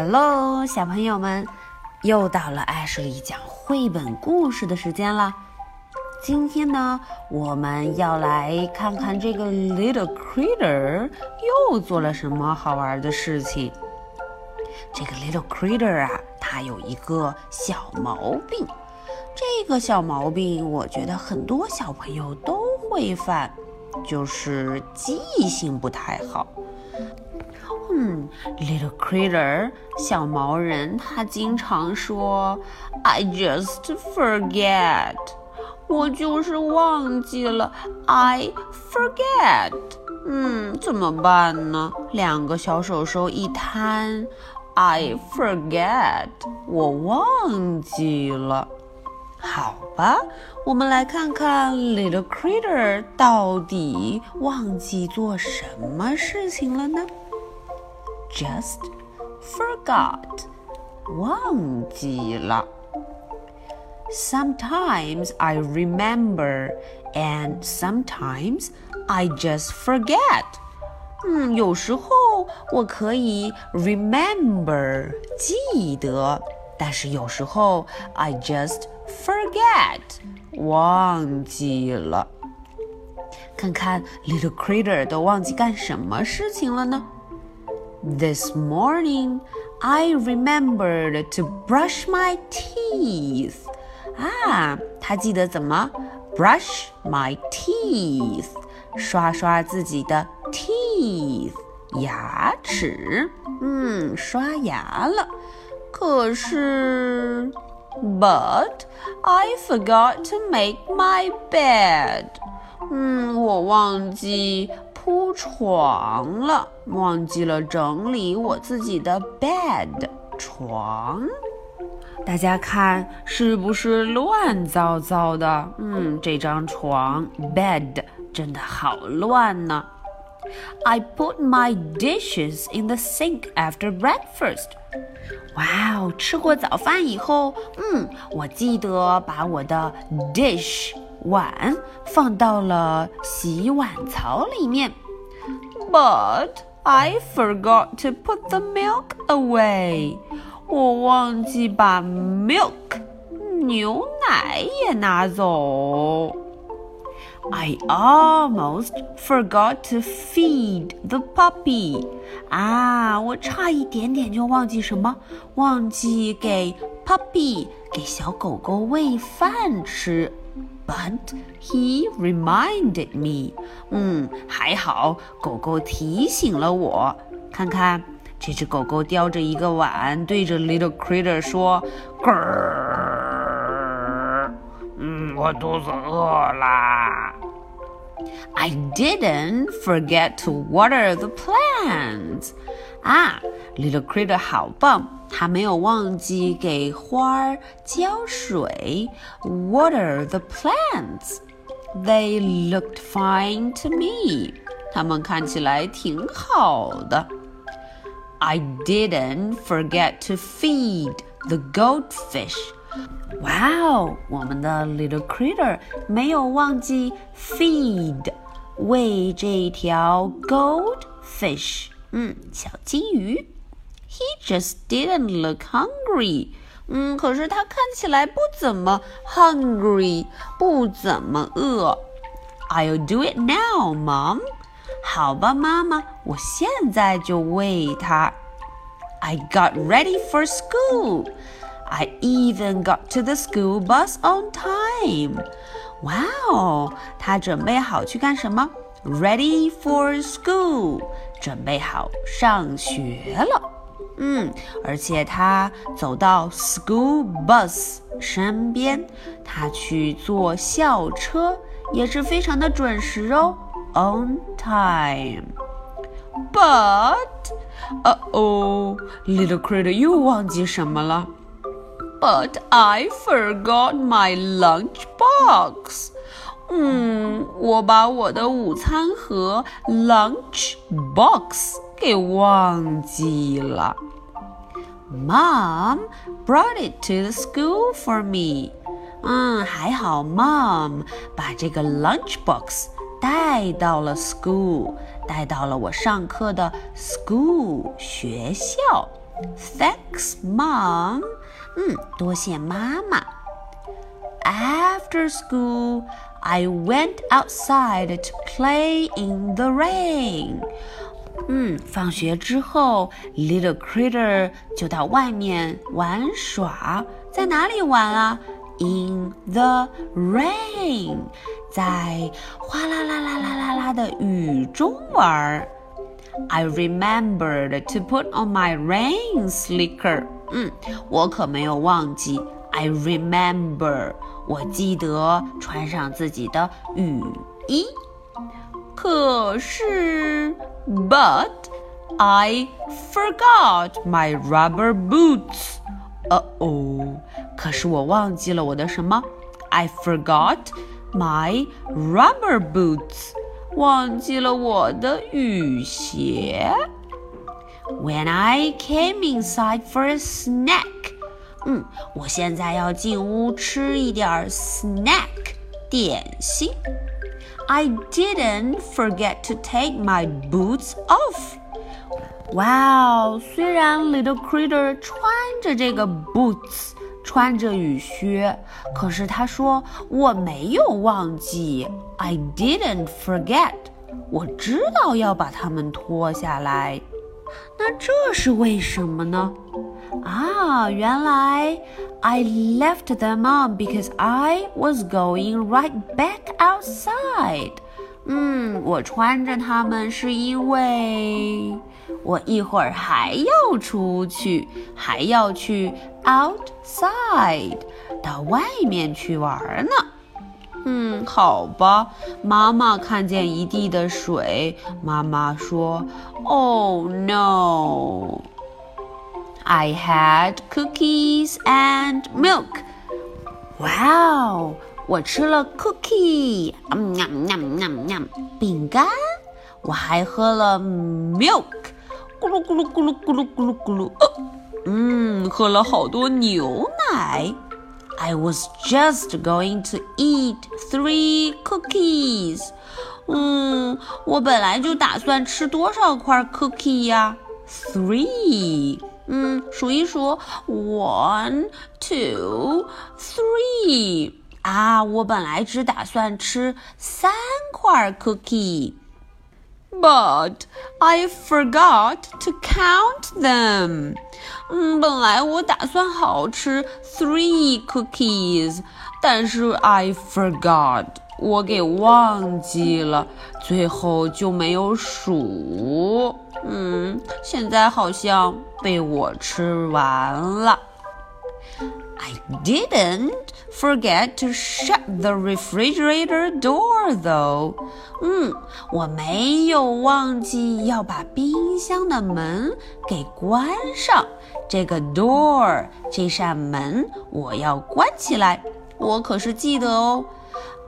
Hello，小朋友们，又到了艾什莉讲绘本故事的时间了。今天呢，我们要来看看这个 Little Critter 又做了什么好玩的事情。这个 Little Critter 啊，它有一个小毛病。这个小毛病，我觉得很多小朋友都会犯，就是记忆性不太好。嗯，Little Critter 小毛人，他经常说：“I just forget。”我就是忘记了，I forget。嗯，怎么办呢？两个小手手一摊，I forget。我忘记了。好吧，我们来看看 Little Critter 到底忘记做什么事情了呢 ？Just forgot，忘记了。Sometimes I remember, and sometimes I just forget. 嗯，有时候我可以 remember 记得，但是有时候 I just forget 忘记了。看看 Little Critter 都忘记干什么事情了呢 ？This morning I remembered to brush my teeth. 啊，他记得怎么 brush my teeth，刷刷自己的 teeth 牙齿，嗯，刷牙了。可是，but I forgot to make my bed。嗯，我忘记铺床了， 忘记了整理我自己的 bed 床。大家看是不是乱糟糟的？嗯，这张床 bed 真的好乱呢。I put my dishes in the sink after breakfast. 哇哦，吃过早饭以后，嗯，我记得把我的 dish 碗放到了洗碗槽里面。But I forgot to put the milk away. 我忘记把 milk 牛奶也拿走。I almost forgot to feed the puppy。啊，我差一点点就忘记什么？忘记给 puppy 给小狗狗喂饭吃。But he reminded me。嗯，还好，狗狗提醒了我。看看。这只狗狗叼着一个碗，对着 Little Critter 说：“咯儿，嗯，我肚子饿啦。” I didn't forget to water the plants. 啊，Little Critter 好棒， 他没有忘记给花儿浇水。Water the plants. They looked fine to me. 它们看起来挺好的。I didn't forget to feed the goldfish. Wow，我们的 little critter 没有忘记 feed 喂这条 goldfish，嗯，小金鱼。 He just didn't look hungry. 嗯，可是他看起来不怎么 hungry，不怎么饿。I'll do it now, Mom. 好吧，妈妈，我现在就喂它。I got ready for school. I even got to the school bus on time. 哇哦，他准备好去干什么？Ready for school，准备好上学了。 嗯，而且他走到 school bus 身边，他去坐校车，也是非常的准时哦。on time. But, uh oh, little critter, 又忘记什么了？But I forgot my lunch box. 嗯，我把我的午餐盒 lunch box 给忘记了。Mom brought it to the school for me. 嗯，还好 Mom 把这个 lunch box 带到了 school，带到了我上课的 school 学校。 Thanks, Mom. 嗯，多谢妈妈。After school, I went outside to play in the rain. 嗯，放学之后，Little Critter 就到外面玩耍。在哪里玩啊？In the rain，在哗啦啦啦啦啦啦的雨中玩。I remembered to put on my rain slicker。嗯，我可没有忘记。I remember，我记得穿上自己的雨衣。可是，but I forgot my rubber boots。哦哦，可是我忘记了我的什么？I forgot my rubber boots。忘记了我的雨鞋。When I came inside for a snack，嗯，我现在要进屋吃一点 snack 点心。 I didn't forget to take my boots off。哇哦，虽然 Little Critter 穿着这个 boots。穿着雨靴，可是他说我没有忘记，I didn't forget，我知道要把它们脱下来。那这是为什么呢？ 啊，原来 I left them on because I was going right back outside。嗯，我穿着它们是因为。我一会儿还要出去，还要去 outside 到外面去玩呢。嗯，好吧。妈妈看见一地的水，妈妈说：“Oh no! I had cookies and milk.” 哇哦，我吃了 cookie，嗯，m 嗯嗯嗯，饼干。我还喝了 milk。咕噜咕噜咕噜咕噜咕噜咕噜，嗯，喝了好多牛奶。I was just going to eat three cookies。嗯，我本来就打算吃多少块 cookie 呀？Three。 嗯，数一数，one, two, three。啊，我本来只打算吃三块 cookie。But I forgot to count them。嗯，本来我打算好吃 three cookies，但是 I forgot，我给忘记了，最后就没有数。嗯，现在好像被我吃完了。I didn't forget to shut the refrigerator door, though. 嗯，我没有忘记要把冰箱的门给关上。这个 door 这扇门我要关起来。我可是记得哦。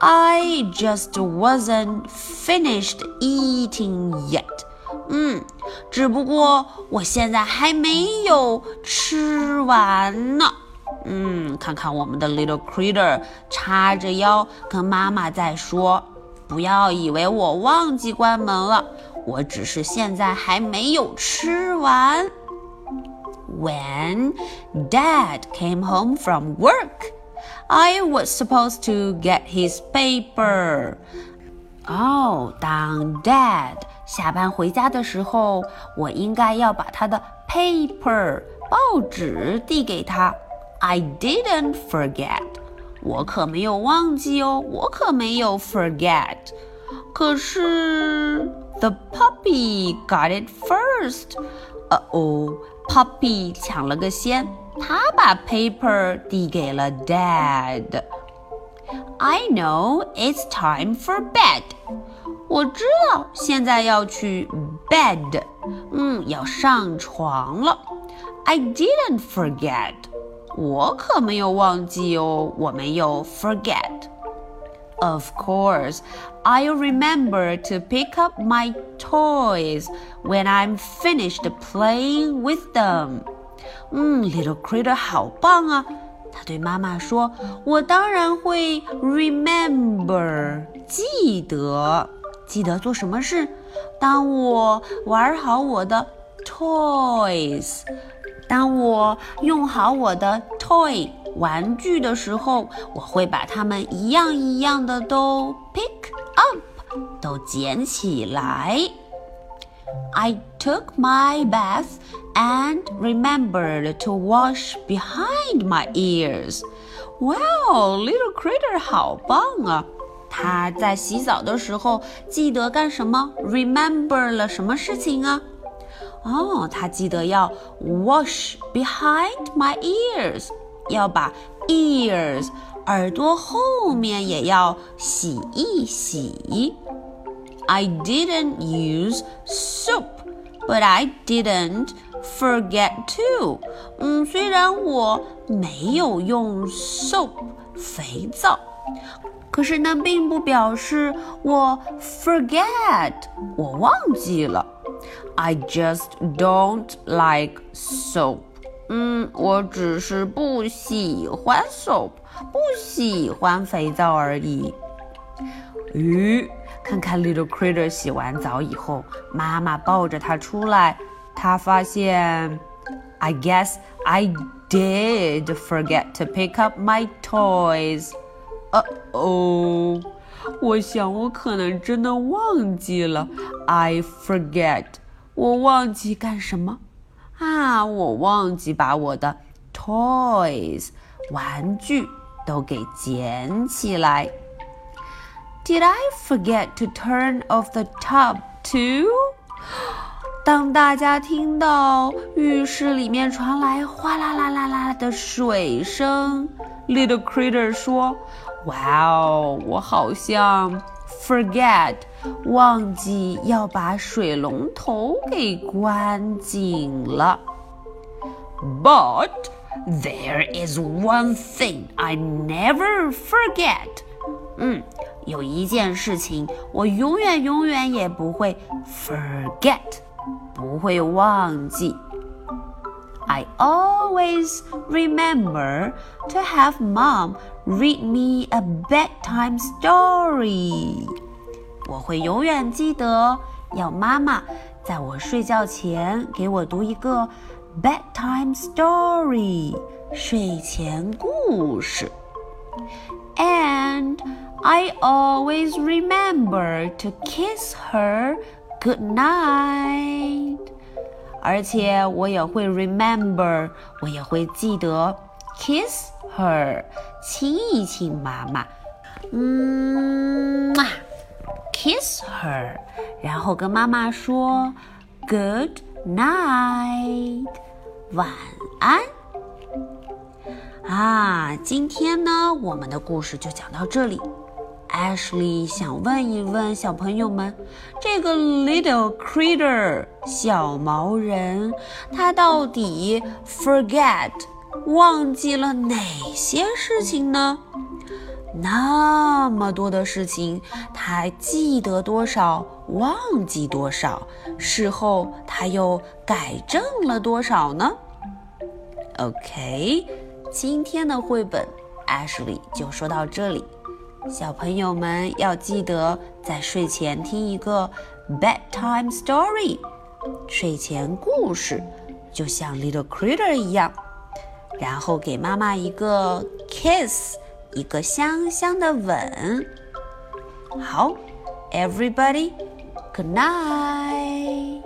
I just wasn't finished eating yet. 嗯，只不过我现在还没有吃完呢。嗯，看看我们的 little critter 叉着腰跟妈妈在说：“不要以为我忘记关门了，我只是现在还没有吃完。” When Dad came home from work, I was supposed to get his paper. 哦，当 Dad 下班回家的时候，我应该要把他的 paper 报纸递给他。I didn't forget，我可没有忘记哦，我可没有 forget。可是 the puppy got it first。呃哦，puppy 抢了个先，他把 paper 递给了 dad。I know it's time for bed。 我知道现在要去 bed，嗯，要上床了。I didn't forget。我可没有忘记哦，我没有 forget。Of course, I'll remember to pick up my toys when I'm finished playing with them. 嗯，Little Critter 好棒啊！他对妈妈说：“我当然会 remember 记得， 记得做什么事？当我玩好我的 toys。” 当我用好我的 toy 玩具的时候，我会把它们一样一样的都 pick up，都捡起来。I took my bath and remembered to wash behind my ears. Wow, little critter 好棒啊！ 他在洗澡的时候记得干什么？Remember 了什么事情啊？哦，他记得要 wash behind my ears，要把 ears 耳朵后面也要洗一洗。I didn't use soap, but I didn't forget to. 嗯，虽然我没有用 soap 肥皂，可是那并不表示我 forget 我忘记了。I just don't like soap. 嗯，我只是不喜欢 soap，不喜欢肥皂而已。咦？看看 Little Critter 洗完澡以后，妈妈抱着他出来，他发现，I guess I did forget to pick up my toys。 呃哦，我想我可能真的忘记了。I forget，我忘记干什么啊？我忘记把我的 toys 玩具都给捡起来。Did I forget to turn off the tub too？当大家听到浴室里面传来哗啦啦啦啦的水声，Little Critter 说：“哇哦，我好像 forget 忘记要把水龙头给关紧了。But there is one thing I never forget。嗯。”有一件事情，我永远永远也不会 forget，不会忘记。I always remember to have mom read me a bedtime story。我会永远记得要妈妈在我睡觉前给我读一个 bedtime story 睡前故事。And I always remember to kiss her good night。而且我也会 remember，我也会记得 Kiss her，亲一亲妈妈，嗯，kiss her，然后跟妈妈说 good night，晚安。啊，今天呢，我们的故事就讲到这里。Ashley 想问一问小朋友们，这个 little critter 小毛人，他到底 forget 忘记了哪些事情呢？那么多的事情，他记得多少，忘记多少？事后他又改正了多少呢？OK，今天的绘本 Ashley 就说到这里。小朋友们要记得在睡前听一个 bedtime story，睡前故事，就像 little critter 一样，然后给妈妈一个 kiss，一个香香的吻。好，everybody，good night。